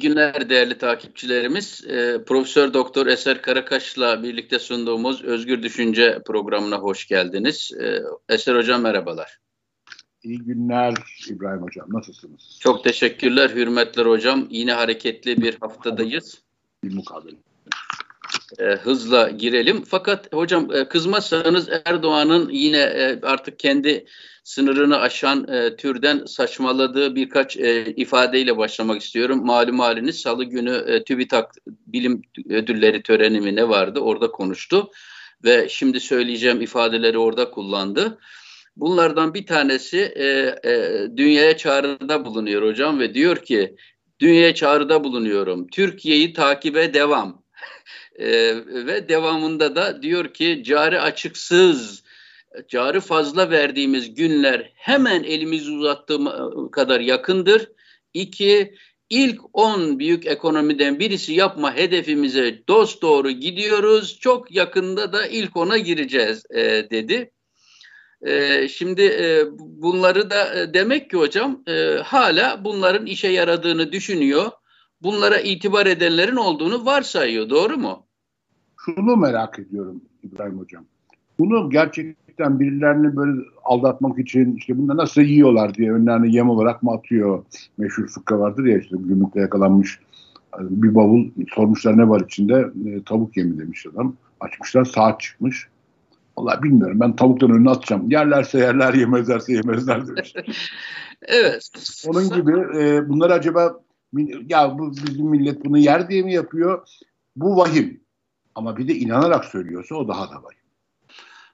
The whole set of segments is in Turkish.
günler değerli takipçilerimiz. E, Profesör Doktor Eser Karakaş'la birlikte sunduğumuz Özgür Düşünce programına hoş geldiniz. E, Eser Hocam merhabalar. İyi günler İbrahim Hocam. Nasılsınız? Çok teşekkürler, hürmetler hocam. Yine hareketli bir haftadayız. Bir mukabele. E, hızla girelim. Fakat hocam e, kızmazsanız Erdoğan'ın yine e, artık kendi sınırını aşan e, türden saçmaladığı birkaç e, ifadeyle başlamak istiyorum. Malum haliniz salı günü e, TÜBİTAK bilim ödülleri töreni mi ne vardı orada konuştu. Ve şimdi söyleyeceğim ifadeleri orada kullandı. Bunlardan bir tanesi e, e, dünyaya çağrıda bulunuyor hocam ve diyor ki dünyaya çağrıda bulunuyorum. Türkiye'yi takibe devam. e, ve devamında da diyor ki cari açıksız cari fazla verdiğimiz günler hemen elimizi uzattığım kadar yakındır. İki, ilk 10 büyük ekonomiden birisi yapma hedefimize dost doğru gidiyoruz. Çok yakında da ilk ona gireceğiz e, dedi. E, şimdi e, bunları da e, demek ki hocam e, hala bunların işe yaradığını düşünüyor. Bunlara itibar edenlerin olduğunu varsayıyor. Doğru mu? Şunu merak ediyorum İbrahim Hocam. Bunu gerçekten birilerini böyle aldatmak için işte bunda nasıl yiyorlar diye önlerine yem olarak mı atıyor? Meşhur fıkra vardır ya işte gümrükte yakalanmış bir bavul sormuşlar ne var içinde e, tavuk yemi demiş adam. Açmışlar saat çıkmış. Valla bilmiyorum ben tavuktan önüne atacağım. Yerlerse yerler yemezlerse yemezler demiş. evet. Onun gibi e, bunlar acaba ya bu bizim millet bunu yer diye mi yapıyor? Bu vahim. Ama bir de inanarak söylüyorsa o daha da vahim.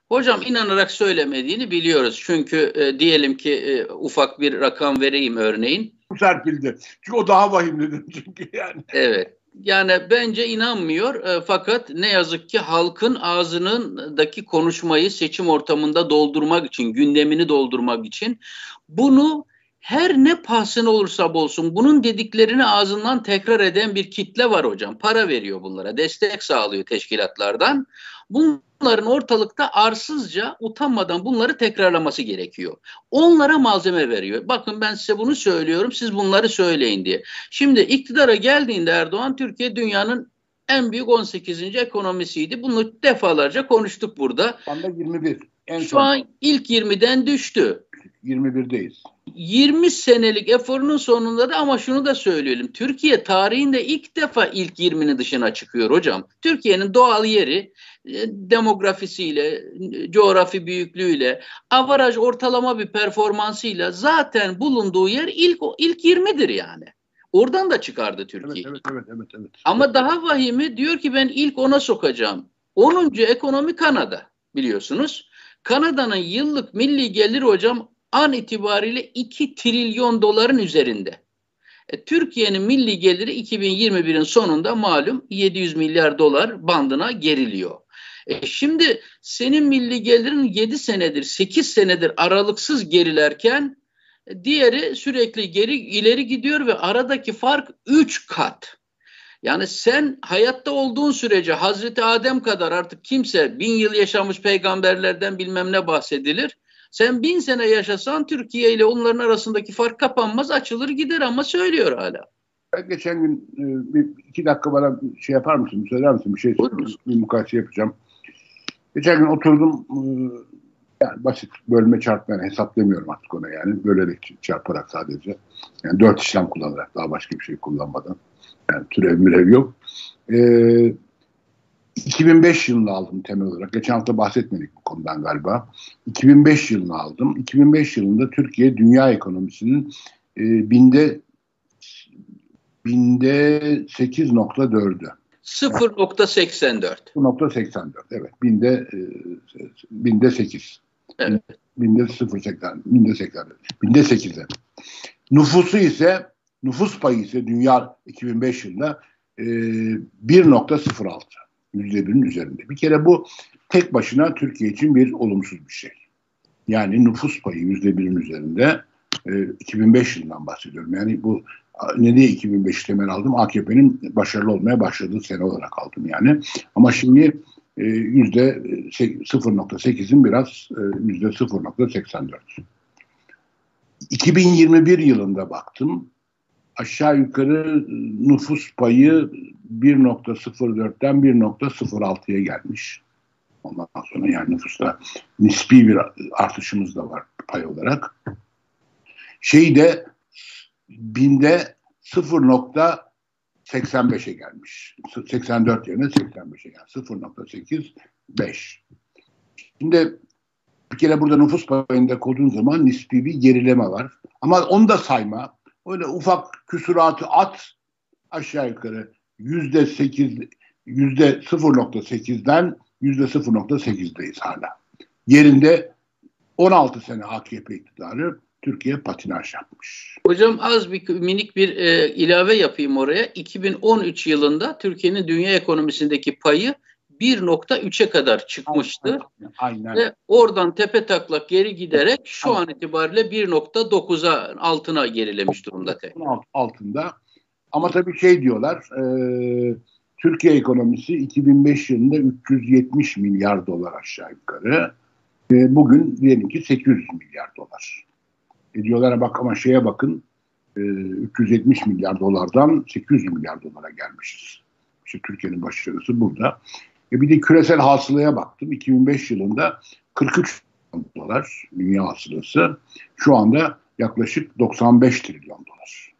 Hocam inanarak söylemediğini biliyoruz. Çünkü e, diyelim ki e, ufak bir rakam vereyim örneğin. Serpildi. Çünkü o daha vahimli çünkü yani. Evet. Yani bence inanmıyor e, fakat ne yazık ki halkın ağzınındaki konuşmayı seçim ortamında doldurmak için, gündemini doldurmak için bunu her ne pahasına olursa olsun bunun dediklerini ağzından tekrar eden bir kitle var hocam. Para veriyor bunlara, destek sağlıyor teşkilatlardan. Bunların ortalıkta arsızca utanmadan bunları tekrarlaması gerekiyor. Onlara malzeme veriyor. Bakın ben size bunu söylüyorum siz bunları söyleyin diye. Şimdi iktidara geldiğinde Erdoğan Türkiye dünyanın en büyük 18. ekonomisiydi. Bunu defalarca konuştuk burada. Şu anda 21. En Şu son. an ilk 20'den düştü. 21'deyiz. 20 senelik eforunun sonunda da ama şunu da söyleyelim. Türkiye tarihinde ilk defa ilk 20'nin dışına çıkıyor hocam. Türkiye'nin doğal yeri e, demografisiyle, coğrafi büyüklüğüyle, avaraj ortalama bir performansıyla zaten bulunduğu yer ilk ilk 20'dir yani. Oradan da çıkardı Türkiye. Evet, evet, evet, evet, evet. Ama daha vahimi diyor ki ben ilk ona sokacağım. 10. ekonomi Kanada biliyorsunuz. Kanada'nın yıllık milli gelir hocam an itibariyle 2 trilyon doların üzerinde. E, Türkiye'nin milli geliri 2021'in sonunda malum 700 milyar dolar bandına geriliyor. E şimdi senin milli gelirin 7 senedir 8 senedir aralıksız gerilerken e, diğeri sürekli geri ileri gidiyor ve aradaki fark 3 kat. Yani sen hayatta olduğun sürece Hazreti Adem kadar artık kimse bin yıl yaşamış peygamberlerden bilmem ne bahsedilir. Sen bin sene yaşasan Türkiye ile onların arasındaki fark kapanmaz açılır gider ama söylüyor hala. Ben geçen gün e, bir iki dakika bana şey yapar mısın? Söyler misin? Bir şey bir mukayese yapacağım. Geçen gün oturdum e, yani basit bölme çarpma yani hesaplamıyorum artık ona yani. Bölerek çarparak sadece. Yani dört işlem kullanarak daha başka bir şey kullanmadan. Yani türev mürev yok. Ee, 2005 yılını aldım temel olarak. Geçen hafta bahsetmedik bu konudan galiba. 2005 yılını aldım. 2005 yılında Türkiye dünya ekonomisinin e, binde binde 8.4'ü. 0.84. 0.84 evet. Binde e, binde 8. Evet. Binde 0.80. Binde 80. Binde 8'e. Nüfusu ise nüfus payı ise dünya 2005 yılında e, 1.06. %1'in üzerinde. Bir kere bu tek başına Türkiye için bir olumsuz bir şey. Yani nüfus payı %1'in üzerinde e, 2005 yılından bahsediyorum. Yani bu ne diye 2005 temel aldım? AKP'nin başarılı olmaya başladığı sene olarak aldım yani. Ama şimdi e, yüzde 0.8'in biraz e, yüzde 0.84. 2021 yılında baktım. Aşağı yukarı nüfus payı 1.04'ten 1.06'ya gelmiş. Ondan sonra yani nüfusta nispi bir artışımız da var pay olarak. Şeyi de binde 0.85'e gelmiş. 84 yerine 85'e gelmiş. 0.85. Şimdi bir kere burada nüfus payında koyduğun zaman nispi bir gerileme var. Ama onu da sayma. Öyle ufak küsuratı at aşağı yukarı yüzde sekiz yüzde 0.8'den yüzde 0.8'deyiz hala. Yerinde 16 sene AKP iktidarı Türkiye patinaj yapmış. Hocam az bir minik bir e, ilave yapayım oraya. 2013 yılında Türkiye'nin dünya ekonomisindeki payı 1.3'e kadar çıkmıştı. Aynen, aynen. Ve oradan tepe taklak geri giderek şu aynen. an itibariyle 1.9'a altına gerilemiş durumda. Altında. Ama tabii şey diyorlar, e, Türkiye ekonomisi 2005 yılında 370 milyar dolar aşağı yukarı. E, bugün diyelim ki 800 milyar dolar. E, diyorlar bak ama şeye bakın, e, 370 milyar dolardan 800 milyar dolara gelmişiz. İşte Türkiye'nin başarısı burada. E bir de küresel hasılaya baktım. 2005 yılında 43 dolar dünya hasılası. Şu anda yaklaşık 95 trilyon dolar.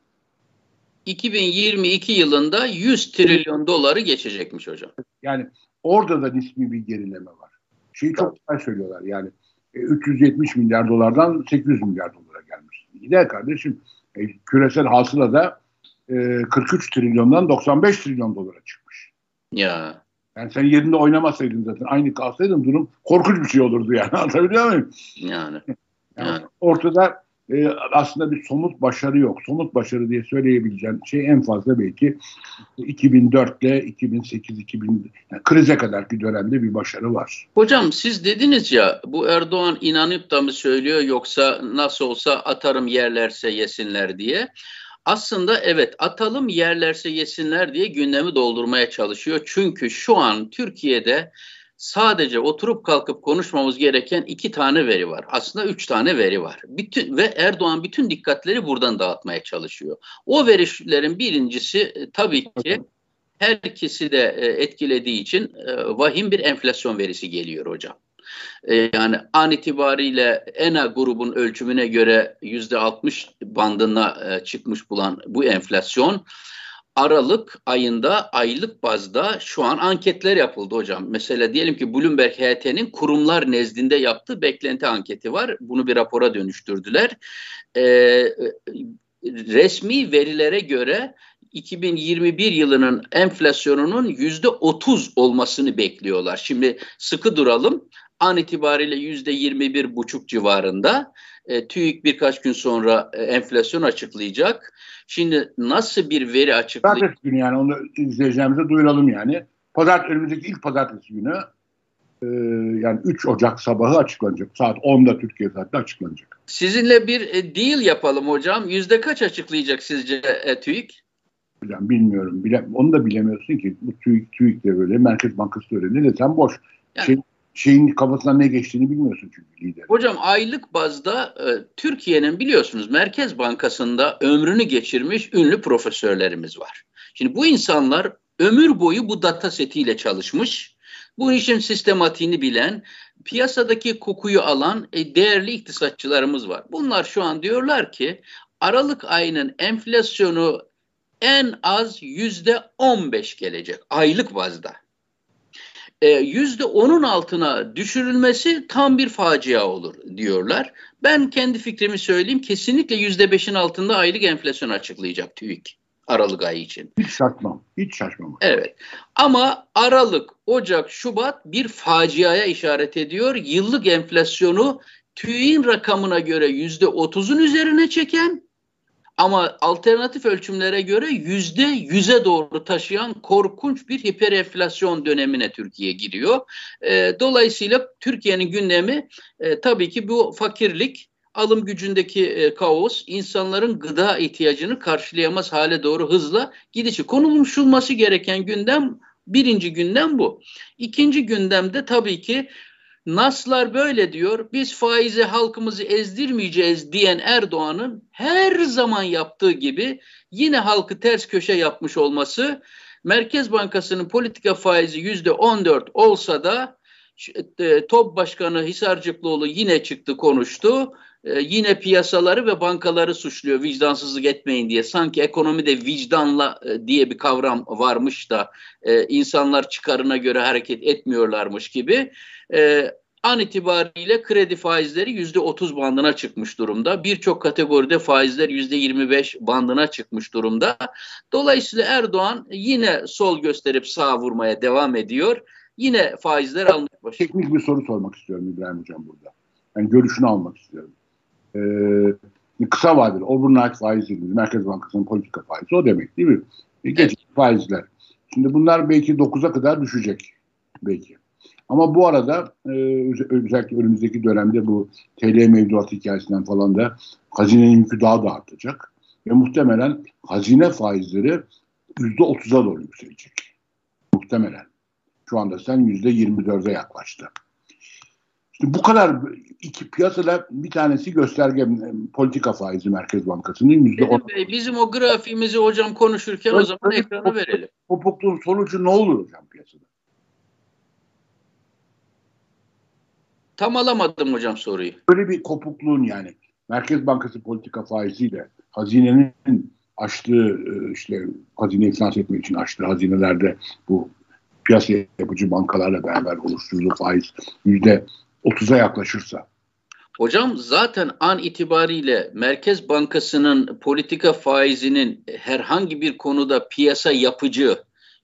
2022 yılında 100 trilyon doları geçecekmiş hocam. Yani orada da nispi bir gerileme var. Şeyi çok güzel söylüyorlar yani 370 e, milyar dolardan 800 milyar dolara gelmiş. Gider kardeşim e, küresel hasıla da 43 trilyondan 95 trilyon dolara çıkmış. Ya. Yani sen yerinde oynamasaydın zaten aynı kalsaydın durum korkunç bir şey olurdu yani. Anlatabiliyor muyum? Yani. yani, yani. Ortada e, aslında bir somut başarı yok. Somut başarı diye söyleyebileceğim şey en fazla belki 2004 ile 2008 2000 yani krize kadar bir dönemde bir başarı var. Hocam siz dediniz ya bu Erdoğan inanıp da mı söylüyor yoksa nasıl olsa atarım yerlerse yesinler diye aslında evet atalım yerlerse yesinler diye gündemi doldurmaya çalışıyor. Çünkü şu an Türkiye'de sadece oturup kalkıp konuşmamız gereken iki tane veri var. Aslında üç tane veri var. Bütün, ve Erdoğan bütün dikkatleri buradan dağıtmaya çalışıyor. O verilerin birincisi e, tabii ki herkesi de e, etkilediği için e, vahim bir enflasyon verisi geliyor hocam. E, yani an itibariyle ENA grubun ölçümüne göre yüzde 60 bandına e, çıkmış bulan bu enflasyon Aralık ayında aylık bazda şu an anketler yapıldı hocam. Mesela diyelim ki Bloomberg HT'nin kurumlar nezdinde yaptığı beklenti anketi var. Bunu bir rapora dönüştürdüler. Ee, resmi verilere göre 2021 yılının enflasyonunun yüzde 30 olmasını bekliyorlar. Şimdi sıkı duralım an itibariyle yüzde 21 buçuk civarında. E, TÜİK birkaç gün sonra e, enflasyon açıklayacak. Şimdi nasıl bir veri açıklayacak? Pazartesi günü yani onu izleyeceğimize duyuralım yani. Pazart, önümüzdeki ilk pazartesi günü e, yani 3 Ocak sabahı açıklanacak. Saat 10'da Türkiye saatte açıklanacak. Sizinle bir e, deal yapalım hocam. Yüzde kaç açıklayacak sizce e, TÜİK? Hocam bilmiyorum. Bile, onu da bilemiyorsun ki. Bu TÜİK, TÜİK de böyle. Merkez Bankası da öyle. Ne desem boş. Yani, şey, şeyin kafasından ne geçtiğini bilmiyorsun çünkü lider. Hocam aylık bazda e, Türkiye'nin biliyorsunuz Merkez Bankası'nda ömrünü geçirmiş ünlü profesörlerimiz var. Şimdi bu insanlar ömür boyu bu data setiyle çalışmış. Bu işin sistematiğini bilen, piyasadaki kokuyu alan e, değerli iktisatçılarımız var. Bunlar şu an diyorlar ki Aralık ayının enflasyonu en az yüzde 15 gelecek aylık bazda. E, yüzde onun altına düşürülmesi tam bir facia olur diyorlar. Ben kendi fikrimi söyleyeyim. Kesinlikle yüzde beşin altında aylık enflasyon açıklayacak TÜİK Aralık ayı için. Hiç şaşmam. Hiç şaşmam. Evet. Ama Aralık, Ocak, Şubat bir faciaya işaret ediyor. Yıllık enflasyonu TÜİK'in rakamına göre yüzde otuzun üzerine çeken ama alternatif ölçümlere göre yüzde yüze doğru taşıyan korkunç bir hiperenflasyon dönemine Türkiye giriyor. E, dolayısıyla Türkiye'nin gündemi e, tabii ki bu fakirlik, alım gücündeki e, kaos, insanların gıda ihtiyacını karşılayamaz hale doğru hızla gidişi. Konulmuşulması gereken gündem birinci gündem bu. İkinci gündemde tabii ki Naslar böyle diyor. Biz faize halkımızı ezdirmeyeceğiz diyen Erdoğan'ın her zaman yaptığı gibi yine halkı ters köşe yapmış olması Merkez Bankası'nın politika faizi yüzde 14 olsa da e, TOP Başkanı Hisarcıklıoğlu yine çıktı konuştu. E, yine piyasaları ve bankaları suçluyor vicdansızlık etmeyin diye. Sanki ekonomide vicdanla e, diye bir kavram varmış da insanlar çıkarına göre hareket etmiyorlarmış gibi. An itibariyle kredi faizleri yüzde otuz bandına çıkmış durumda. Birçok kategoride faizler yüzde yirmi beş bandına çıkmış durumda. Dolayısıyla Erdoğan yine sol gösterip sağ vurmaya devam ediyor. Yine faizler almaya başlıyor. Teknik bir soru sormak istiyorum İbrahim Hocam burada. Yani görüşünü almak istiyorum. Ee, kısa vadeli overnight faiz dediğimiz Merkez Bankası'nın politika faizi o demek değil mi? Geçici evet. faizler. Şimdi bunlar belki 9'a kadar düşecek belki. Ama bu arada e, özellikle önümüzdeki dönemde bu TL mevduat hikayesinden falan da hazinenin yükü daha da artacak. Ve muhtemelen hazine faizleri %30'a doğru yükselecek. Muhtemelen. Şu anda sen %24'e yaklaştı. İşte bu kadar iki piyasada bir tanesi gösterge politika faizi Merkez Bankası'nın yüzde on. Bizim o grafiğimizi hocam konuşurken o zaman ekrana verelim. Kopukluğun sonucu ne olur hocam piyasada? Tam alamadım hocam soruyu. Böyle bir kopukluğun yani Merkez Bankası politika faiziyle hazinenin açtığı e, işte hazineyi finanse etmek için açtığı hazinelerde bu piyasa yapıcı bankalarla beraber oluşturduğu faiz yüzde 30'a yaklaşırsa Hocam zaten an itibariyle Merkez Bankası'nın politika faizinin herhangi bir konuda piyasa yapıcı,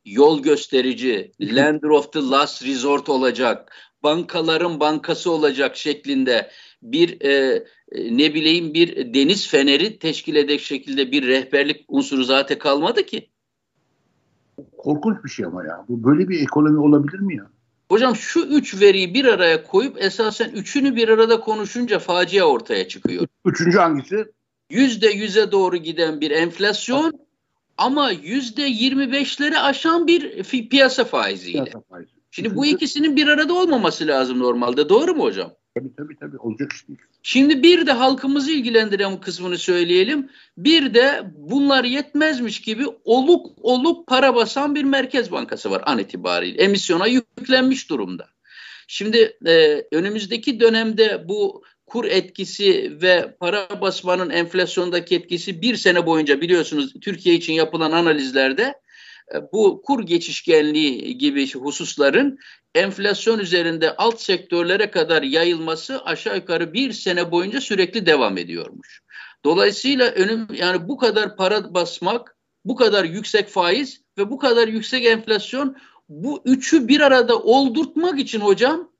yol gösterici, lender of the last resort olacak, bankaların bankası olacak şeklinde bir e, ne bileyim bir deniz feneri teşkil edecek şekilde bir rehberlik unsuru zaten kalmadı ki. Korkunç bir şey ama ya. Bu böyle bir ekonomi olabilir mi ya? Hocam şu üç veriyi bir araya koyup esasen üçünü bir arada konuşunca facia ortaya çıkıyor. Üçüncü hangisi? Yüzde yüze doğru giden bir enflasyon ama yüzde yirmi beşleri aşan bir piyasa faiziyle. Piyasa faizi. Şimdi bu ikisinin bir arada olmaması lazım normalde. Doğru mu hocam? Tabii tabii tabii olacak iş değil. Şimdi bir de halkımızı ilgilendiren kısmını söyleyelim. Bir de bunlar yetmezmiş gibi oluk oluk para basan bir merkez bankası var an itibariyle. Emisyona yüklenmiş durumda. Şimdi e, önümüzdeki dönemde bu kur etkisi ve para basmanın enflasyondaki etkisi bir sene boyunca biliyorsunuz Türkiye için yapılan analizlerde bu kur geçişkenliği gibi hususların enflasyon üzerinde alt sektörlere kadar yayılması aşağı yukarı bir sene boyunca sürekli devam ediyormuş. Dolayısıyla önüm yani bu kadar para basmak, bu kadar yüksek faiz ve bu kadar yüksek enflasyon bu üçü bir arada oldurtmak için hocam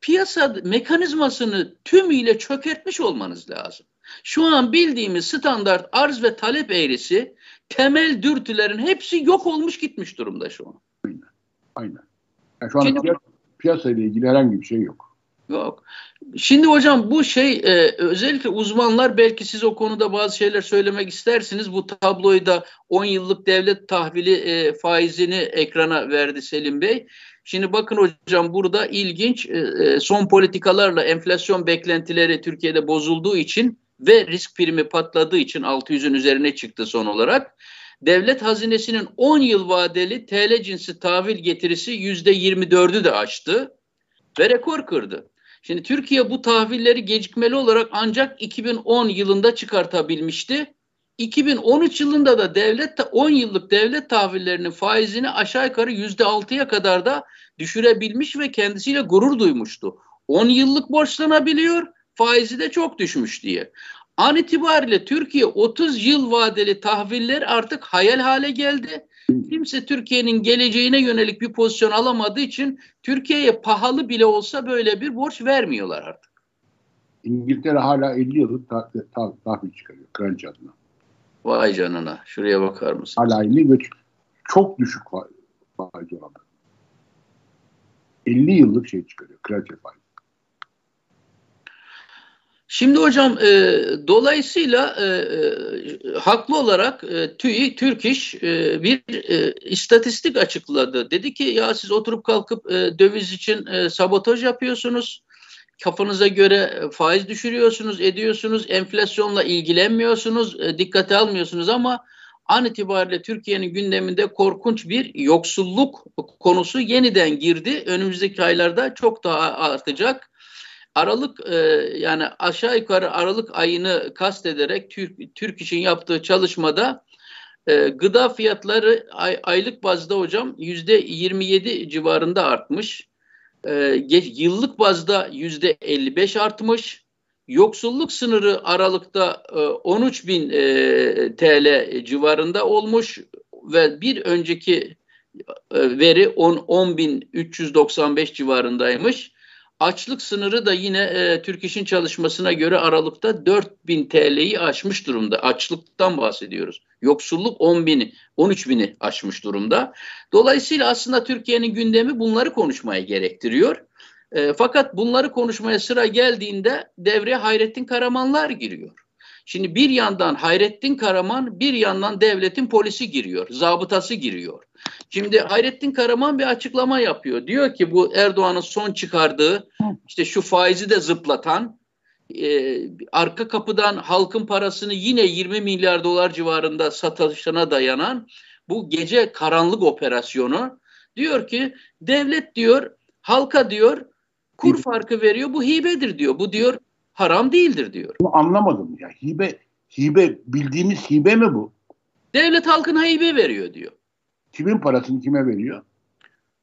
piyasa mekanizmasını tümüyle çökertmiş olmanız lazım. Şu an bildiğimiz standart arz ve talep eğrisi temel dürtülerin hepsi yok olmuş gitmiş durumda şu an. Aynen. Aynen. Yani şu an Şimdi, piyasa, piyasayla ilgili herhangi bir şey yok. Yok. Şimdi hocam bu şey e, özellikle uzmanlar belki siz o konuda bazı şeyler söylemek istersiniz. Bu tabloyu da 10 yıllık devlet tahvili e, faizini ekrana verdi Selim Bey. Şimdi bakın hocam burada ilginç e, e son politikalarla enflasyon beklentileri Türkiye'de bozulduğu için ve risk primi patladığı için 600'ün üzerine çıktı son olarak. Devlet hazinesinin 10 yıl vadeli TL cinsi tahvil getirisi %24'ü de aştı ve rekor kırdı. Şimdi Türkiye bu tahvilleri gecikmeli olarak ancak 2010 yılında çıkartabilmişti. 2013 yılında da devlet 10 yıllık devlet tahvillerinin faizini aşağı yukarı %6'ya kadar da düşürebilmiş ve kendisiyle gurur duymuştu. 10 yıllık borçlanabiliyor faizi de çok düşmüş diye. An itibariyle Türkiye 30 yıl vadeli tahviller artık hayal hale geldi. Kimse Türkiye'nin geleceğine yönelik bir pozisyon alamadığı için Türkiye'ye pahalı bile olsa böyle bir borç vermiyorlar artık. İngiltere hala 50 yıllık tahvil, tahvil çıkarıyor kraliçe adına. Vay canına. Şuraya bakar mısın? Hala 50 ve çok düşük faiz oranı. 50 yıllık şey çıkarıyor kraliçe faiz. Şimdi hocam e, dolayısıyla e, e, haklı olarak e, TÜİ, Türk İş e, bir e, istatistik açıkladı. Dedi ki ya siz oturup kalkıp e, döviz için e, sabotaj yapıyorsunuz. Kafanıza göre faiz düşürüyorsunuz, ediyorsunuz, enflasyonla ilgilenmiyorsunuz, e, dikkate almıyorsunuz ama an itibariyle Türkiye'nin gündeminde korkunç bir yoksulluk konusu yeniden girdi. Önümüzdeki aylarda çok daha artacak. Aralık e, yani aşağı yukarı Aralık ayını kastederek Türk, Türk için yaptığı çalışmada e, gıda fiyatları ay, aylık bazda hocam yüzde 27 civarında artmış. E, geç, yıllık bazda yüzde 55 artmış. Yoksulluk sınırı Aralık'ta e, 13 bin e, TL civarında olmuş ve bir önceki e, veri 10, 10 bin 395 civarındaymış. Açlık sınırı da yine e, Türk İş'in çalışmasına göre Aralık'ta 4000 TL'yi aşmış durumda. Açlıktan bahsediyoruz. Yoksulluk 10 bini, 13 bini aşmış durumda. Dolayısıyla aslında Türkiye'nin gündemi bunları konuşmaya gerektiriyor. E, fakat bunları konuşmaya sıra geldiğinde devreye Hayrettin Karamanlar giriyor. Şimdi bir yandan Hayrettin Karaman, bir yandan devletin polisi giriyor, zabıtası giriyor. Şimdi Hayrettin Karaman bir açıklama yapıyor. Diyor ki bu Erdoğan'ın son çıkardığı işte şu faizi de zıplatan e, arka kapıdan halkın parasını yine 20 milyar dolar civarında satışına dayanan bu gece karanlık operasyonu diyor ki devlet diyor halka diyor kur farkı veriyor bu hibedir diyor. Bu diyor haram değildir diyor. Bunu anlamadım ya. Hibe hibe bildiğimiz hibe mi bu? Devlet halkına hibe veriyor diyor. Kimin parasını kime veriyor?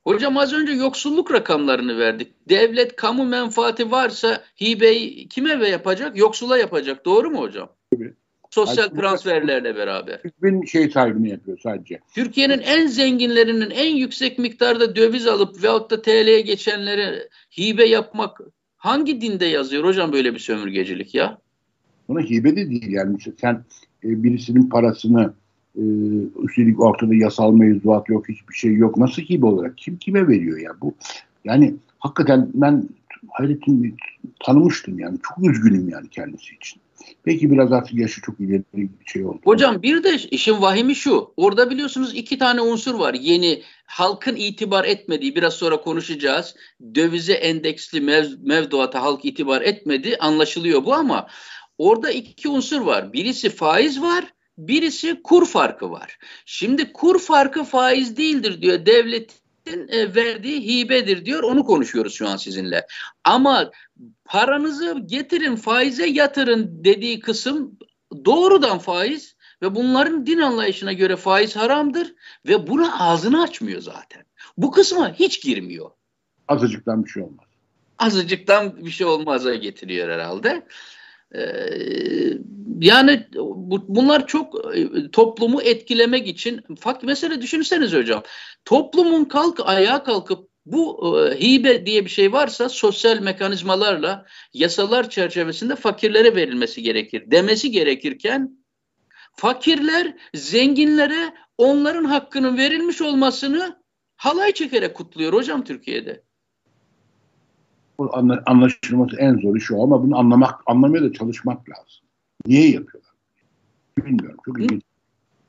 Hocam az önce yoksulluk rakamlarını verdik. Devlet kamu menfaati varsa hibeyi kime ve yapacak? Yoksula yapacak. Doğru mu hocam? Tabii. Sosyal Hayır, transferlerle beraber. Bin şey sahibini yapıyor sadece. Türkiye'nin en zenginlerinin en yüksek miktarda döviz alıp veyahut da TL'ye geçenlere hibe yapmak hangi dinde yazıyor hocam böyle bir sömürgecilik ya? Buna hibe de değil yani. Sen e, birisinin parasını e, üstelik ortada yasal mevzuat yok, hiçbir şey yok. Nasıl hibe olarak? Kim kime veriyor ya bu? Yani hakikaten ben Hayrettin tanımıştım yani. Çok üzgünüm yani kendisi için. Peki biraz artık yaşı çok ileri bir şey oldu. Hocam bir de işin vahimi şu. Orada biliyorsunuz iki tane unsur var. Yeni halkın itibar etmediği biraz sonra konuşacağız. Dövize endeksli mev, mevduata halk itibar etmedi. Anlaşılıyor bu ama orada iki unsur var. Birisi faiz var. Birisi kur farkı var. Şimdi kur farkı faiz değildir diyor devletin e, verdiği hibedir diyor. Onu konuşuyoruz şu an sizinle. Ama paranızı getirin faize yatırın dediği kısım doğrudan faiz ve bunların din anlayışına göre faiz haramdır ve buna ağzını açmıyor zaten. Bu kısma hiç girmiyor. Azıcıktan bir şey olmaz. Azıcıktan bir şey olmaza getiriyor herhalde. Ee, yani bu, bunlar çok e, toplumu etkilemek için fakt mesela düşünseniz hocam. Toplumun kalk ayağa kalkıp bu e, hibe diye bir şey varsa sosyal mekanizmalarla yasalar çerçevesinde fakirlere verilmesi gerekir demesi gerekirken fakirler zenginlere onların hakkının verilmiş olmasını halay çekerek kutluyor hocam Türkiye'de bu anlaşılması en zoru şu ama bunu anlamak, anlamaya da çalışmak lazım. Niye yapıyorlar? Bilmiyorum. Çok ilginç.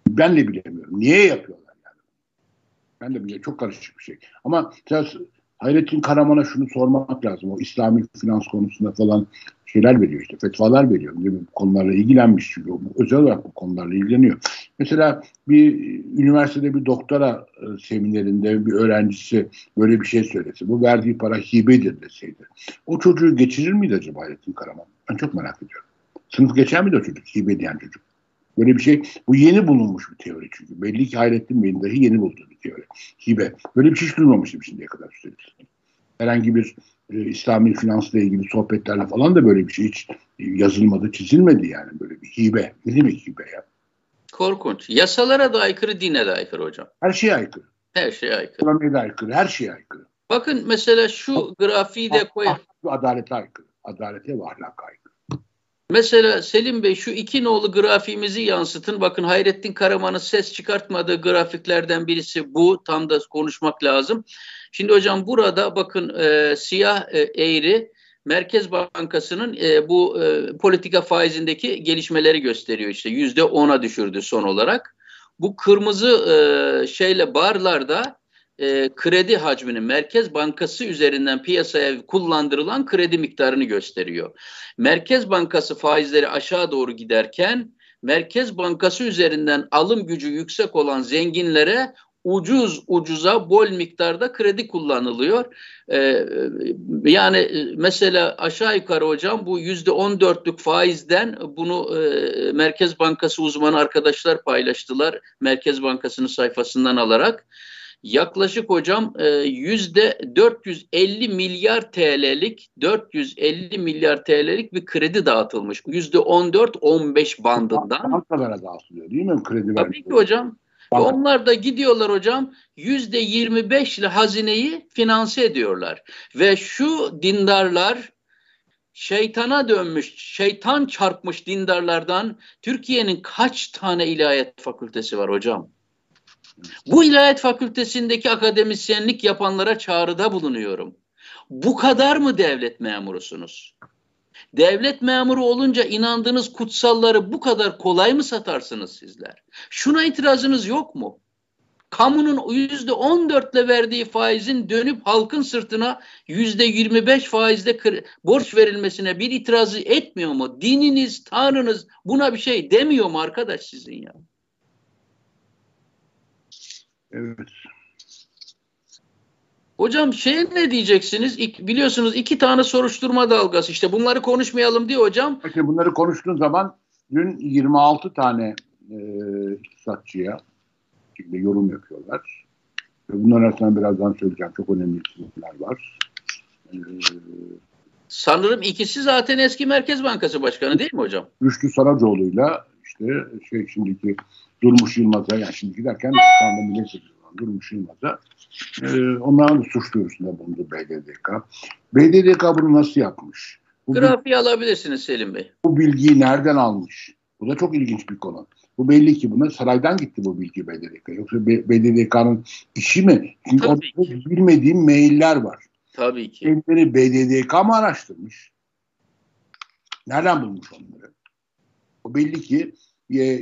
Ben de bilemiyorum. Niye yapıyorlar yani? Ben de bilmiyorum. Çok karışık bir şey. Ama Hayrettin Karaman'a şunu sormak lazım. O İslami finans konusunda falan şeyler veriyor işte fetvalar veriyor. Bu konularla ilgilenmiş çünkü özel olarak bu konularla ilgileniyor. Mesela bir üniversitede bir doktora e, seminerinde bir öğrencisi böyle bir şey söylese bu verdiği para hibedir deseydi. O çocuğu geçirir miydi acaba Hayrettin Karaman? Ben çok merak ediyorum. Sınıf geçer miydi o çocuk? Hibe diyen çocuk. Böyle bir şey. Bu yeni bulunmuş bir teori çünkü. Belli ki Hayrettin Bey'in dahi yeni bulduğu bir teori. Hibe. Böyle bir şey hiç duymamıştım şimdiye kadar üstelik. Herhangi bir e, İslami finansla ilgili sohbetlerle falan da böyle bir şey hiç yazılmadı, çizilmedi yani böyle bir hibe. Ne demek hibe ya? Korkunç. Yasalara da aykırı, dine de aykırı hocam. Her şeye aykırı. Her şeye aykırı. İslamiye de aykırı, her şeye aykırı. Bakın mesela şu grafiği de koyun. Adalete aykırı. Adalete ve ahlaka aykırı. Mesela Selim Bey şu iki nolu grafiğimizi yansıtın. Bakın Hayrettin Karaman'ın ses çıkartmadığı grafiklerden birisi bu. Tam da konuşmak lazım. Şimdi hocam burada bakın e, siyah e, eğri Merkez Bankası'nın e, bu e, politika faizindeki gelişmeleri gösteriyor işte yüzde ona düşürdü son olarak. Bu kırmızı e, şeyle barlarda e, kredi hacminin Merkez Bankası üzerinden piyasaya kullandırılan kredi miktarını gösteriyor. Merkez Bankası faizleri aşağı doğru giderken Merkez Bankası üzerinden alım gücü yüksek olan zenginlere ucuz ucuza bol miktarda kredi kullanılıyor. Ee, yani e, mesela aşağı yukarı hocam bu yüzde on dörtlük faizden bunu e, Merkez Bankası uzmanı arkadaşlar paylaştılar. Merkez Bankası'nın sayfasından alarak. Yaklaşık hocam e, yüzde 450 milyar TL'lik 450 milyar TL'lik bir kredi dağıtılmış. Yüzde 14-15 bandından. Bankalara dağıtılıyor değil mi kredi? Tabii ki hocam. Banka. Onlar da gidiyorlar hocam yüzde 25 ile hazineyi finanse ediyorlar. Ve şu dindarlar şeytana dönmüş, şeytan çarpmış dindarlardan Türkiye'nin kaç tane ilahiyat fakültesi var hocam? Bu ilahiyat fakültesindeki akademisyenlik yapanlara çağrıda bulunuyorum. Bu kadar mı devlet memurusunuz? Devlet memuru olunca inandığınız kutsalları bu kadar kolay mı satarsınız sizler? Şuna itirazınız yok mu? Kamunun yüzde on dörtle verdiği faizin dönüp halkın sırtına yüzde yirmi beş faizde borç verilmesine bir itirazı etmiyor mu? Dininiz, tanrınız buna bir şey demiyor mu arkadaş sizin ya? Evet. Hocam şey ne diyeceksiniz? İk, biliyorsunuz iki tane soruşturma dalgası işte bunları konuşmayalım diye hocam. Peki bunları konuştuğun zaman dün 26 tane e, iktisatçıya yorum yapıyorlar. Bunlar arasında birazdan söyleyeceğim. Çok önemli isimler var. Ee, Sanırım ikisi zaten eski Merkez Bankası Başkanı değil mi hocam? Rüştü Saracoğlu'yla işte şey şimdiki Durmuş Yılmaz'a yani şimdiki derken şu anda milletvekili olan Durmuş Yılmaz'a e, onların da suç duyurusunda bulundu BDDK. BDDK bunu nasıl yapmış? Bu Grafiği alabilirsiniz Selim Bey. Bu bilgiyi nereden almış? Bu da çok ilginç bir konu. Bu belli ki buna saraydan gitti bu bilgi BDDK. Yoksa BDDK'nın işi mi? Çünkü orada bilmediğim mailler var. Tabii ki. Kendileri BDDK mı araştırmış? Nereden bulmuş onları? O belli ki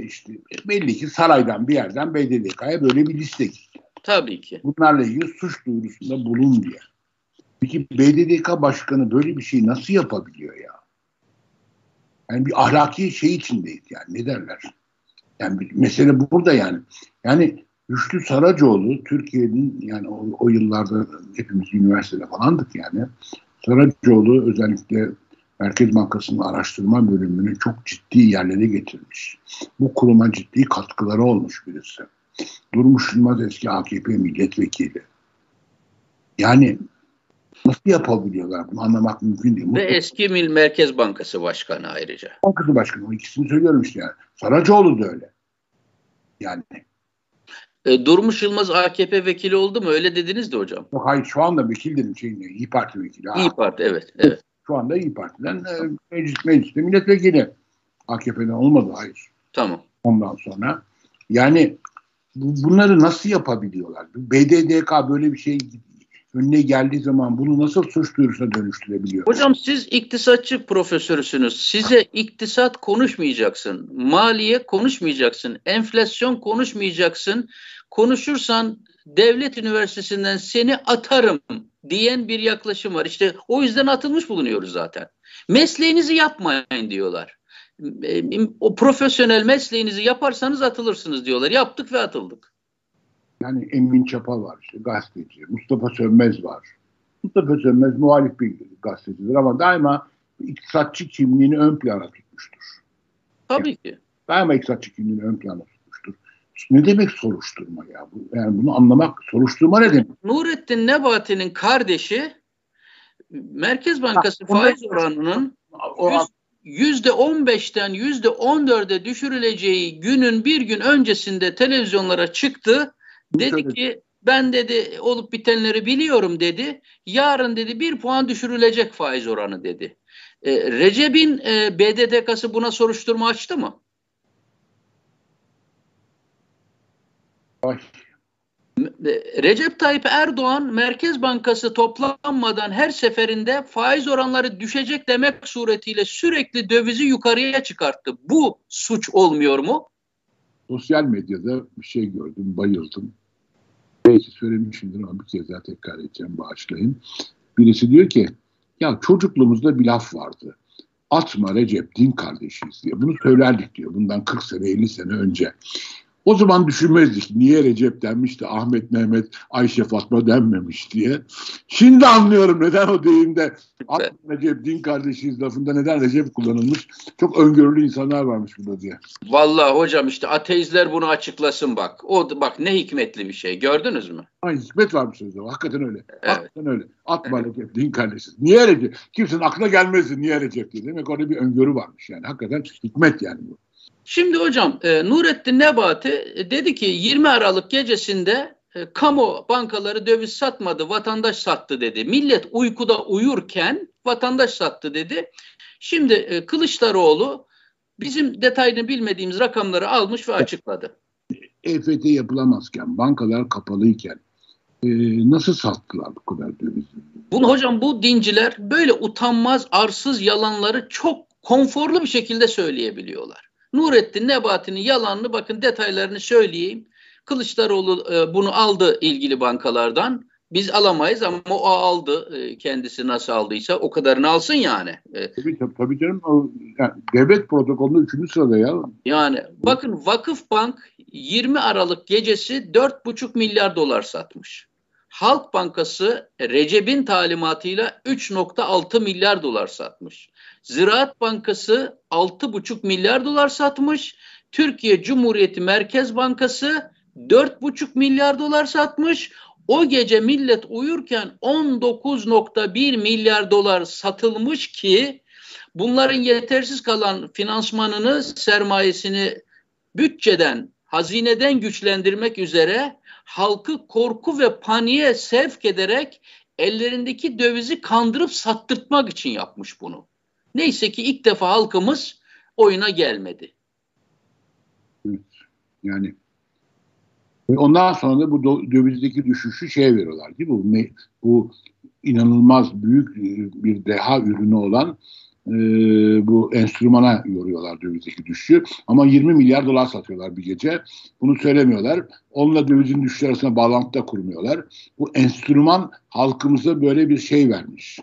işte belli ki saraydan bir yerden BDDK'ya böyle bir liste gitti. Tabii ki. Bunlarla ilgili suç duyurusunda bulun diye. Peki BDDK başkanı böyle bir şey nasıl yapabiliyor ya? Yani bir ahlaki şey içindeyiz yani ne derler? Yani bir, mesele burada yani. Yani Rüştü Saracoğlu Türkiye'nin yani o, o yıllarda hepimiz üniversitede falandık yani. Saracoğlu özellikle Merkez Bankası'nın araştırma bölümünü çok ciddi yerlere getirmiş. Bu kuruma ciddi katkıları olmuş birisi. Durmuş Yılmaz eski AKP milletvekili. Yani nasıl yapabiliyorlar bunu anlamak mümkün değil. Ve eski Mil Merkez Bankası Başkanı ayrıca. Bankası Başkanı o ikisini söylüyorum işte yani. Saracoğlu da öyle. Yani. E, Durmuş Yılmaz AKP vekili oldu mu? Öyle dediniz de hocam. Yok hayır şu anda vekil dedim şeyin İyi Parti vekili. İyi Parti evet. evet. Şu anda İyi Parti'den e, meclis, mecliste milletvekili. AKP'den olmadı hayır. Tamam. Ondan sonra yani bunları nasıl yapabiliyorlar? BDDK böyle bir şey önüne geldiği zaman bunu nasıl suç duyurusuna dönüştürebiliyor? Hocam siz iktisatçı profesörüsünüz. Size iktisat konuşmayacaksın. Maliye konuşmayacaksın. Enflasyon konuşmayacaksın. Konuşursan devlet üniversitesinden seni atarım diyen bir yaklaşım var. İşte o yüzden atılmış bulunuyoruz zaten. Mesleğinizi yapmayın diyorlar. O profesyonel mesleğinizi yaparsanız atılırsınız diyorlar. Yaptık ve atıldık. Yani Emin Çapa var işte gazeteci. Mustafa Sönmez var. Mustafa Sönmez muhalif bir gazetecidir ama daima iktisatçı kimliğini ön plana tutmuştur. Tabii ki. Daima iktisatçı kimliğini ön plana tutmuştur. Ne demek soruşturma ya? Yani bunu anlamak, soruşturma ne demek? Nurettin Nebati'nin kardeşi Merkez Bankası ha, faiz oranının yüzde on beşten yüzde on dörde düşürüleceği günün bir gün öncesinde televizyonlara çıktı. Dedi ki ben dedi olup bitenleri biliyorum dedi. Yarın dedi bir puan düşürülecek faiz oranı dedi. E, Recep'in e, BDDK'sı buna soruşturma açtı mı? Ay. Recep Tayyip Erdoğan Merkez Bankası toplanmadan her seferinde faiz oranları düşecek demek suretiyle sürekli dövizi yukarıya çıkarttı. Bu suç olmuyor mu? Sosyal medyada bir şey gördüm, bayıldım. Belki söylemişimdir ama bir kez daha tekrar edeceğim, bağışlayın. Birisi diyor ki, ya çocukluğumuzda bir laf vardı. Atma Recep din kardeşiyiz diye. Bunu söylerdik diyor. Bundan 40 sene, 50 sene önce. O zaman düşünmezdik niye Recep denmiş de Ahmet, Mehmet, Ayşe, Fatma denmemiş diye. Şimdi anlıyorum neden o deyimde evet. Recep din kardeşiyiz lafında neden Recep kullanılmış. Çok öngörülü insanlar varmış burada diye. Vallahi hocam işte ateistler bunu açıklasın bak. O bak ne hikmetli bir şey gördünüz mü? Ay hikmet varmış sözde. Hakikaten öyle. Evet. Hakikaten öyle. Atma Recep din kardeşiz. Niye Recep? Kimsenin aklına gelmezdi niye Recep diye. Demek orada bir öngörü varmış yani. Hakikaten hikmet yani bu. Şimdi hocam e, Nurettin Nebati e, dedi ki 20 Aralık gecesinde e, kamu bankaları döviz satmadı, vatandaş sattı dedi. Millet uykuda uyurken vatandaş sattı dedi. Şimdi e, Kılıçdaroğlu bizim detayını bilmediğimiz rakamları almış ve açıkladı. EFT yapılamazken, bankalar kapalıyken e, nasıl sattılar bu kadar dövizi? Bunu hocam bu dinciler böyle utanmaz, arsız yalanları çok konforlu bir şekilde söyleyebiliyorlar. Nurettin Nebati'nin yalanını bakın detaylarını söyleyeyim. Kılıçdaroğlu e, bunu aldı ilgili bankalardan. Biz alamayız ama o aldı. E, kendisi nasıl aldıysa o kadarını alsın yani. E, tabii, tabii, tabii canım. O, yani devlet protokolünde üçüncü sırada ya. Yani bakın Vakıf Bank 20 Aralık gecesi 4,5 milyar dolar satmış. Halk Bankası Recep'in talimatıyla 3.6 milyar dolar satmış. Ziraat Bankası 6,5 milyar dolar satmış. Türkiye Cumhuriyeti Merkez Bankası 4,5 milyar dolar satmış. O gece millet uyurken 19.1 milyar dolar satılmış ki bunların yetersiz kalan finansmanını, sermayesini bütçeden, hazineden güçlendirmek üzere halkı korku ve paniğe sevk ederek ellerindeki dövizi kandırıp sattırtmak için yapmış bunu. Neyse ki ilk defa halkımız oyuna gelmedi. Evet. Yani ondan sonra da bu dövizdeki düşüşü şeye veriyorlar değil mi? Bu, bu inanılmaz büyük bir deha ürünü olan e, bu enstrümana yoruyorlar dövizdeki düşüşü. Ama 20 milyar dolar satıyorlar bir gece. Bunu söylemiyorlar. Onunla dövizin düşüşü arasında bağlantı da kurmuyorlar. Bu enstrüman halkımıza böyle bir şey vermiş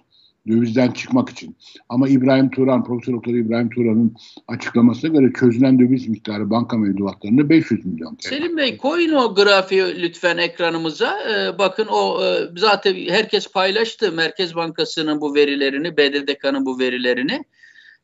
dövizden çıkmak için. Ama İbrahim Turan, Profesör Doktor İbrahim Turan'ın açıklamasına göre çözülen döviz miktarı banka mevduatlarında 500 milyon TL. Selim Bey koyun o grafiği lütfen ekranımıza. Ee, bakın o e, zaten herkes paylaştı Merkez Bankası'nın bu verilerini, BDDK'nın bu verilerini.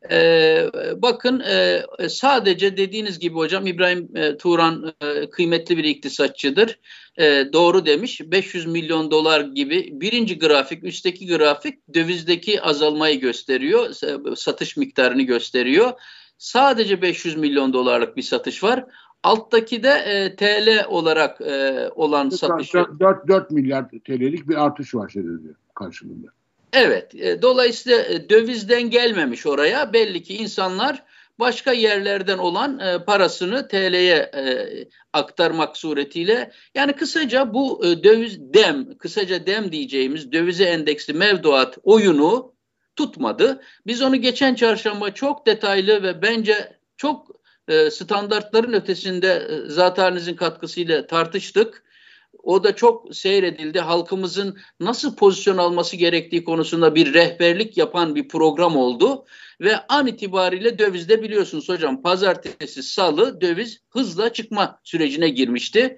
Ee, bakın e, sadece dediğiniz gibi hocam İbrahim e, Turan e, kıymetli bir iktisatçıdır. E, doğru demiş 500 milyon dolar gibi birinci grafik üstteki grafik dövizdeki azalmayı gösteriyor. Satış miktarını gösteriyor. Sadece 500 milyon dolarlık bir satış var. Alttaki de e, TL olarak e, olan satış. 4, 4 milyar TL'lik bir artış var şey diyor karşılığında. Evet. E, dolayısıyla e, dövizden gelmemiş oraya. Belli ki insanlar başka yerlerden olan e, parasını TL'ye e, aktarmak suretiyle yani kısaca bu e, döviz dem kısaca dem diyeceğimiz dövize endeksli mevduat oyunu tutmadı. Biz onu geçen çarşamba çok detaylı ve bence çok e, standartların ötesinde e, zaten katkısıyla tartıştık. O da çok seyredildi. Halkımızın nasıl pozisyon alması gerektiği konusunda bir rehberlik yapan bir program oldu. Ve an itibariyle dövizde biliyorsunuz hocam pazartesi, salı döviz hızla çıkma sürecine girmişti.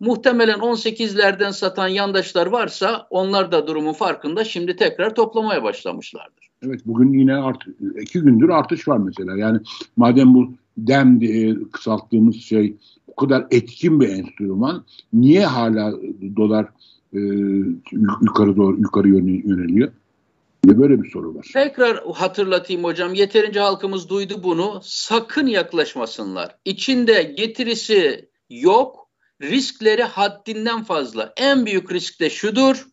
Muhtemelen 18'lerden satan yandaşlar varsa onlar da durumun farkında şimdi tekrar toplamaya başlamışlardır. Evet bugün yine art, iki gündür artış var mesela. Yani madem bu dem diye kısalttığımız şey bu kadar etkin bir enstrüman niye hala dolar e, yukarı doğru yukarı yöneliyor? Ne böyle bir soru var. Tekrar hatırlatayım hocam. Yeterince halkımız duydu bunu. Sakın yaklaşmasınlar. İçinde getirisi yok. Riskleri haddinden fazla. En büyük risk de şudur.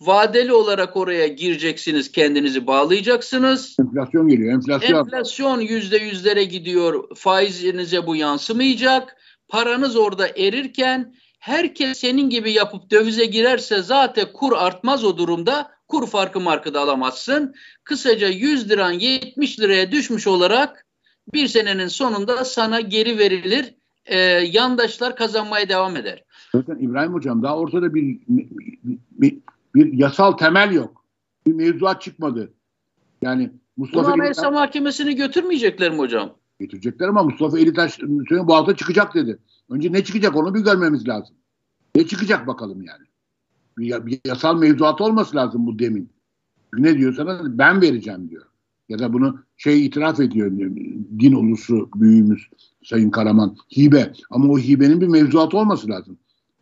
Vadeli olarak oraya gireceksiniz, kendinizi bağlayacaksınız. Enflasyon geliyor, enflasyon. Enflasyon yüzde yüzlere gidiyor, faizinize bu yansımayacak. Paranız orada erirken herkes senin gibi yapıp dövize girerse zaten kur artmaz o durumda. Kur farkı markada alamazsın. Kısaca 100 liran 70 liraya düşmüş olarak bir senenin sonunda sana geri verilir. Ee, yandaşlar kazanmaya devam eder. Zaten İbrahim Hocam daha ortada bir, bir, bir yasal temel yok. Bir mevzuat çıkmadı. Yani Mustafa Bunu Anayasa Elitaş, Mahkemesi'ni götürmeyecekler mi hocam? Götürecekler ama Mustafa Elitaş bu hafta çıkacak dedi. Önce ne çıkacak onu bir görmemiz lazım. Ne çıkacak bakalım yani. Bir, bir yasal mevzuat olması lazım bu demin. Ne diyorsanız ben vereceğim diyor. Ya da bunu şey itiraf ediyor din ulusu büyüğümüz Sayın Karaman hibe. Ama o hibenin bir mevzuatı olması lazım.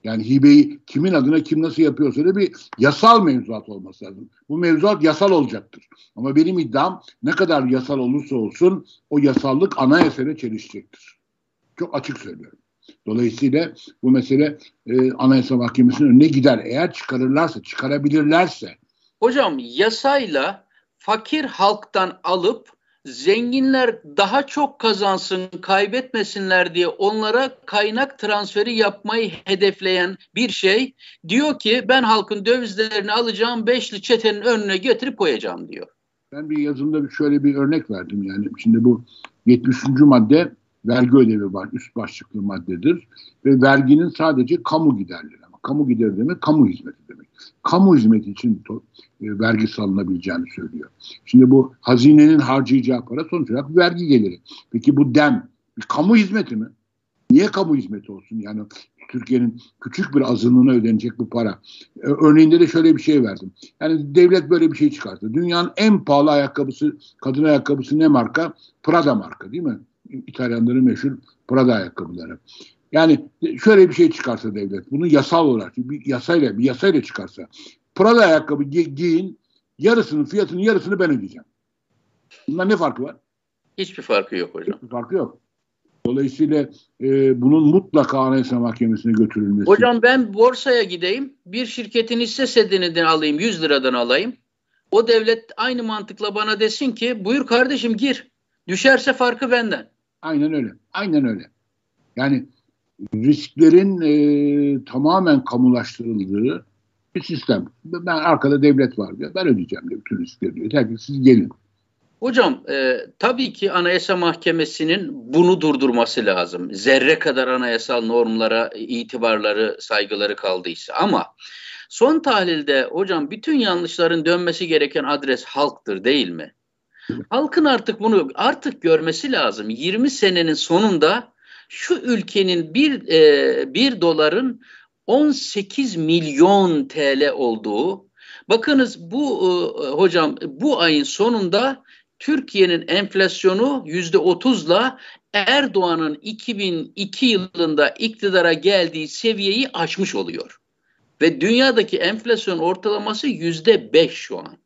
Yani hibeyi kimin adına kim nasıl yapıyorsa da bir yasal mevzuat olması lazım. Bu mevzuat yasal olacaktır. Ama benim iddiam ne kadar yasal olursa olsun o yasallık anayasayla çelişecektir. Çok açık söylüyorum. Dolayısıyla bu mesele e, Anayasa Mahkemesi'nin önüne gider. Eğer çıkarırlarsa, çıkarabilirlerse. Hocam yasayla fakir halktan alıp zenginler daha çok kazansın, kaybetmesinler diye onlara kaynak transferi yapmayı hedefleyen bir şey diyor ki ben halkın dövizlerini alacağım beşli çetenin önüne getirip koyacağım diyor. Ben bir yazımda şöyle bir örnek verdim yani. Şimdi bu 73. madde vergi ödevi var. Üst başlıklı maddedir. Ve verginin sadece kamu giderleri. Kamu gideri demek kamu hizmeti demek. Kamu hizmeti için e, vergi salınabileceğini söylüyor. Şimdi bu hazinenin harcayacağı para sonuç olarak vergi geliri. Peki bu dem bir kamu hizmeti mi? Niye kamu hizmeti olsun? Yani Türkiye'nin küçük bir azınlığına ödenecek bu para. Ee, örneğinde de şöyle bir şey verdim. Yani devlet böyle bir şey çıkarttı. Dünyanın en pahalı ayakkabısı, kadın ayakkabısı ne marka? Prada marka değil mi? İtalyanların meşhur Prada ayakkabıları. Yani şöyle bir şey çıkarsa devlet, bunu yasal olarak bir yasayla bir yasayla çıkarsa, Prada ayakkabı gi giyin, yarısının fiyatının yarısını ben ödeyeceğim. Bunlar ne farkı var? Hiçbir farkı yok hocam. Hiçbir farkı yok. Dolayısıyla e, bunun mutlaka Anayasa Mahkemesi'ne götürülmesi. Hocam ben borsaya gideyim, bir şirketin hisse senedinden alayım, 100 liradan alayım. O devlet aynı mantıkla bana desin ki buyur kardeşim gir. Düşerse farkı benden. Aynen öyle. Aynen öyle. Yani risklerin e, tamamen kamulaştırıldığı bir sistem. Ben arkada devlet var diyor. Ben ödeyeceğim diyor bütün riskleri diyor. Herkes siz gelin. Hocam e, tabii ki Anayasa Mahkemesi'nin bunu durdurması lazım. Zerre kadar anayasal normlara itibarları, saygıları kaldıysa ama son tahlilde hocam bütün yanlışların dönmesi gereken adres halktır değil mi? Halkın artık bunu artık görmesi lazım. 20 senenin sonunda şu ülkenin bir, e, bir doların 18 milyon TL olduğu Bakınız bu e, hocam bu ayın sonunda Türkiye'nin enflasyonu yüzde otuzla Erdoğan'ın 2002 yılında iktidara geldiği seviyeyi aşmış oluyor. Ve dünyadaki enflasyon ortalaması yüzde beş şu an.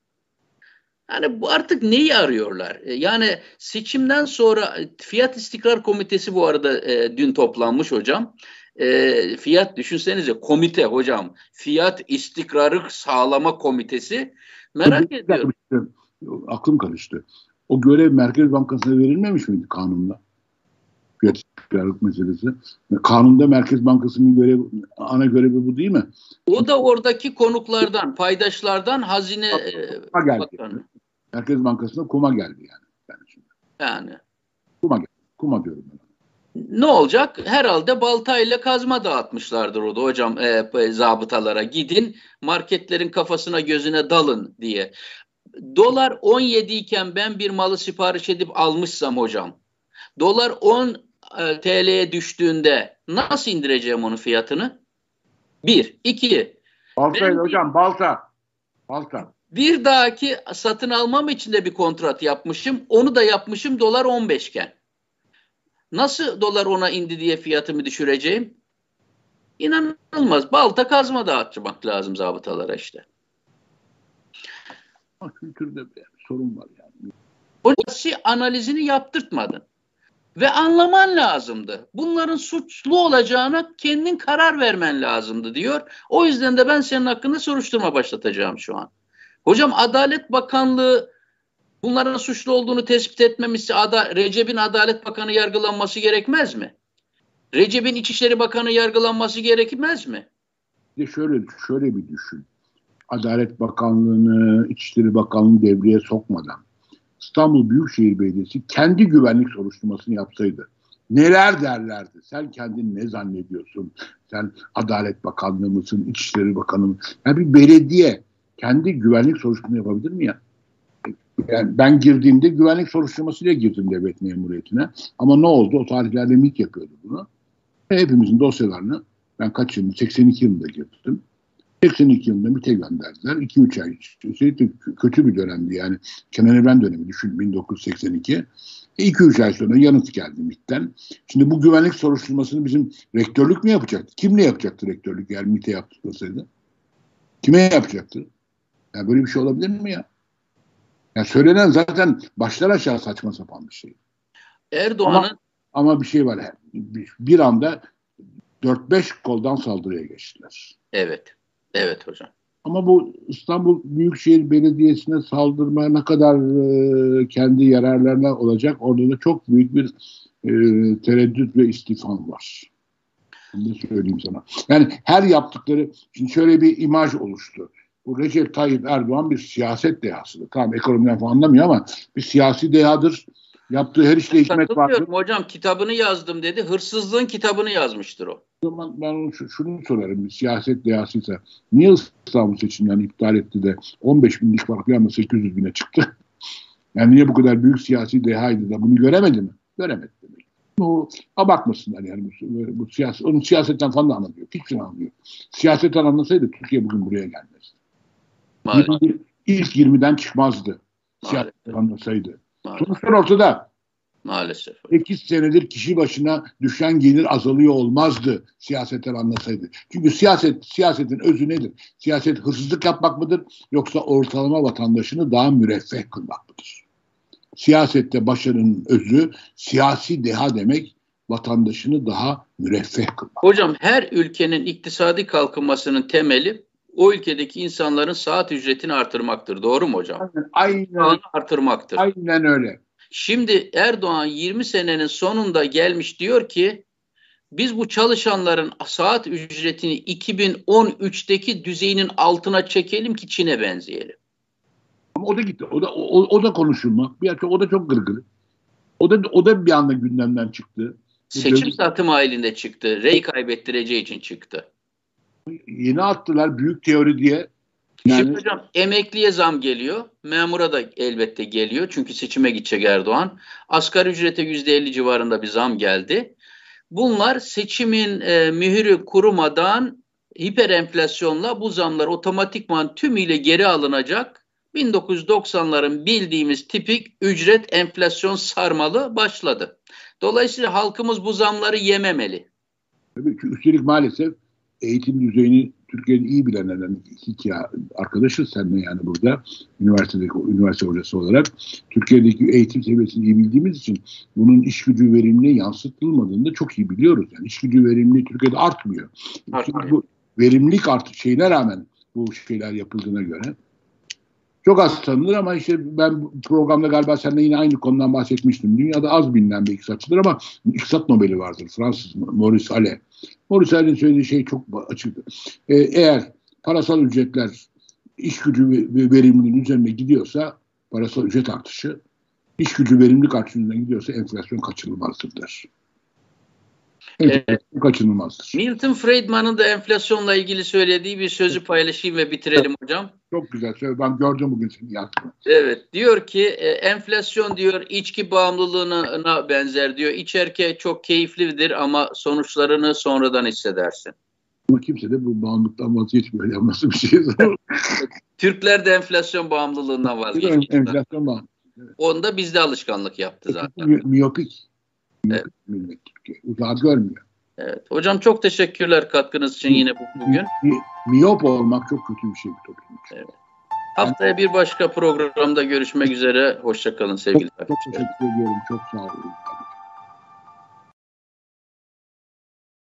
Yani bu artık neyi arıyorlar? E, yani seçimden sonra Fiyat İstikrar Komitesi bu arada e, dün toplanmış hocam. E, fiyat düşünsenize komite hocam. Fiyat istikrarı sağlama komitesi. Merak ediyorum aklım karıştı. O görev Merkez Bankası'na verilmemiş miydi kanunda? Fiyat istikrarlık meselesi. Kanunda Merkez Bankası'nın görev, ana görevi bu değil mi? O da oradaki konuklardan, paydaşlardan hazine kuma geldi. Bakanı. Merkez Bankası'na kuma geldi yani. Yani. Şimdi. yani. Kuma geldi. Kuma diyorum ben. Ne olacak? Herhalde baltayla kazma dağıtmışlardır orada hocam e, zabıtalara. Gidin marketlerin kafasına gözüne dalın diye dolar 17 iken ben bir malı sipariş edip almışsam hocam, dolar 10 e, TL'ye düştüğünde nasıl indireceğim onun fiyatını? Bir. iki. Balta hocam balta. Balta. Bir dahaki satın almam için de bir kontrat yapmışım. Onu da yapmışım dolar 15 iken. Nasıl dolar ona indi diye fiyatımı düşüreceğim? İnanılmaz. Balta kazma dağıtmak lazım zabıtalara işte kültürde bir sorun var yani. Polisi analizini yaptırtmadın. Ve anlaman lazımdı. Bunların suçlu olacağına kendin karar vermen lazımdı diyor. O yüzden de ben senin hakkında soruşturma başlatacağım şu an. Hocam Adalet Bakanlığı bunların suçlu olduğunu tespit etmemişse Ada, Recep'in Adalet Bakanı yargılanması gerekmez mi? Recep'in İçişleri Bakanı yargılanması gerekmez mi? Bir şöyle şöyle bir düşün. Adalet Bakanlığı'nı, İçişleri Bakanlığı'nı devreye sokmadan İstanbul Büyükşehir Belediyesi kendi güvenlik soruşturmasını yapsaydı neler derlerdi? Sen kendini ne zannediyorsun? Sen Adalet Bakanlığı mısın, İçişleri Bakanı mı? Yani bir belediye kendi güvenlik soruşturması yapabilir mi ya? Yani ben girdiğimde güvenlik soruşturmasıyla girdim devlet memuriyetine. Ama ne oldu? O tarihlerde MİT yapıyordu bunu. Ve hepimizin dosyalarını ben kaç yılında? 82 yılında girdim. 82 yılında MİT'e gönderdiler. 2-3 ay. Üstelik kötü bir dönemdi yani. Kenan Evren dönemi düşün 1982. 2-3 ay sonra yanıt geldi MİT'ten. Şimdi bu güvenlik soruşturmasını bizim rektörlük mü yapacaktı? Kimle yapacaktı rektörlük eğer MİT'e yaptırmasaydı? Kime yapacaktı? Ya böyle bir şey olabilir mi ya? Ya söylenen zaten başlar aşağı saçma sapan bir şey. Erdoğan'ın ama, ama bir şey var. Bir, bir anda 4-5 koldan saldırıya geçtiler. Evet. Evet hocam. Ama bu İstanbul Büyükşehir Belediyesi'ne saldırma ne kadar e, kendi yararlarına olacak orada da çok büyük bir e, tereddüt ve istifam var. Bunu söyleyeyim sana. Yani her yaptıkları, şimdi şöyle bir imaj oluştu. Bu Recep Tayyip Erdoğan bir siyaset dehasıdır. Tamam ekonomiden falan anlamıyor ama bir siyasi dehadır. Yaptığı her işle hikmet vardır. Hocam kitabını yazdım dedi. Hırsızlığın kitabını yazmıştır o. O zaman ben onu şunu sorarım. Bir siyaset dehasıysa niye İstanbul seçimlerini iptal etti de 15 binlik fark bir anda 800 bine çıktı? Yani niye bu kadar büyük siyasi dehaydı da bunu göremedi mi? Göremedi demek. Bu abartmasınlar yani bu, bu siyaset, onun siyasetten falan da anlamıyor. Hiçbir şey anlamıyor. Siyasetten anlasaydı Türkiye bugün buraya gelmezdi. Maalesef. İlk 20'den çıkmazdı. Siyasetten anlasaydı. Sonuçlar ortada. Maalesef. 8 senedir kişi başına düşen gelir azalıyor olmazdı siyasetten anlasaydı. Çünkü siyaset siyasetin özü nedir? Siyaset hırsızlık yapmak mıdır yoksa ortalama vatandaşını daha müreffeh kılmak mıdır? Siyasette başarının özü siyasi deha demek vatandaşını daha müreffeh kılmak. Hocam her ülkenin iktisadi kalkınmasının temeli o ülkedeki insanların saat ücretini artırmaktır. Doğru mu hocam? Aynen. Aynen. Artırmaktır. Aynen öyle. Şimdi Erdoğan 20 senenin sonunda gelmiş diyor ki biz bu çalışanların saat ücretini 2013'teki düzeyinin altına çekelim ki Çin'e benzeyelim. Ama o da gitti. O da o, o da konuşulma. Bir o da çok gırgır. O da o da bir anda gündemden çıktı. Seçim satım halinde çıktı. Rey kaybettireceği için çıktı. Yeni attılar büyük teori diye. Yani... Şimdi hocam emekliye zam geliyor. Memura da elbette geliyor. Çünkü seçime gidecek Erdoğan. Asgari ücrete yüzde elli civarında bir zam geldi. Bunlar seçimin e, mühürü kurumadan hiper enflasyonla bu zamlar otomatikman tümüyle geri alınacak. 1990'ların bildiğimiz tipik ücret enflasyon sarmalı başladı. Dolayısıyla halkımız bu zamları yememeli. Tabii ki üstelik maalesef eğitim düzeyini Türkiye'de iyi bilenlerden iki arkadaşız seninle yani burada üniversitedeki üniversite hocası olarak Türkiye'deki eğitim seviyesini iyi bildiğimiz için bunun iş gücü verimli yansıtılmadığını da çok iyi biliyoruz. Yani iş gücü verimli Türkiye'de artmıyor. Artmıyor. Bu verimlilik artı şeyine rağmen bu şeyler yapıldığına göre çok az tanınır ama işte ben programda galiba seninle yine aynı konudan bahsetmiştim. Dünyada az bilinen bir iktisatçıdır ama iktisat Nobel'i vardır. Fransız Maurice Allais. Maurice Allains'in söylediği şey çok açıktır. Ee, eğer parasal ücretler iş gücü ve verimliliğin üzerine gidiyorsa parasal ücret artışı, iş gücü verimlilik artışından gidiyorsa enflasyon kaçınılmazdır der. Evet, kaçınılmazdır. Milton Friedman'ın da enflasyonla ilgili söylediği bir sözü paylaşayım ve bitirelim hocam. Çok güzel. Ben gördüm bugün seni yazdığını. Evet. Diyor ki e, enflasyon diyor içki bağımlılığına benzer diyor. İçerke çok keyiflidir ama sonuçlarını sonradan hissedersin. Ama kimse de bu bağımlılıktan vazgeçmiyor. Ya nasıl bir şey? Türkler de enflasyon bağımlılığından vazgeçti. Enflasyon bağımlılığı. Evet. Onda bizde alışkanlık yaptı zaten. Miyopik. Evet. Millet Türkiye. Uzağı görmüyor. Evet. Hocam çok teşekkürler katkınız için yine bugün. Miyop olmak çok kötü bir şey bir toplum için. Evet. Haftaya bir başka programda görüşmek üzere. Hoşçakalın sevgili çok, çok teşekkür ediyorum. Çok sağ olun.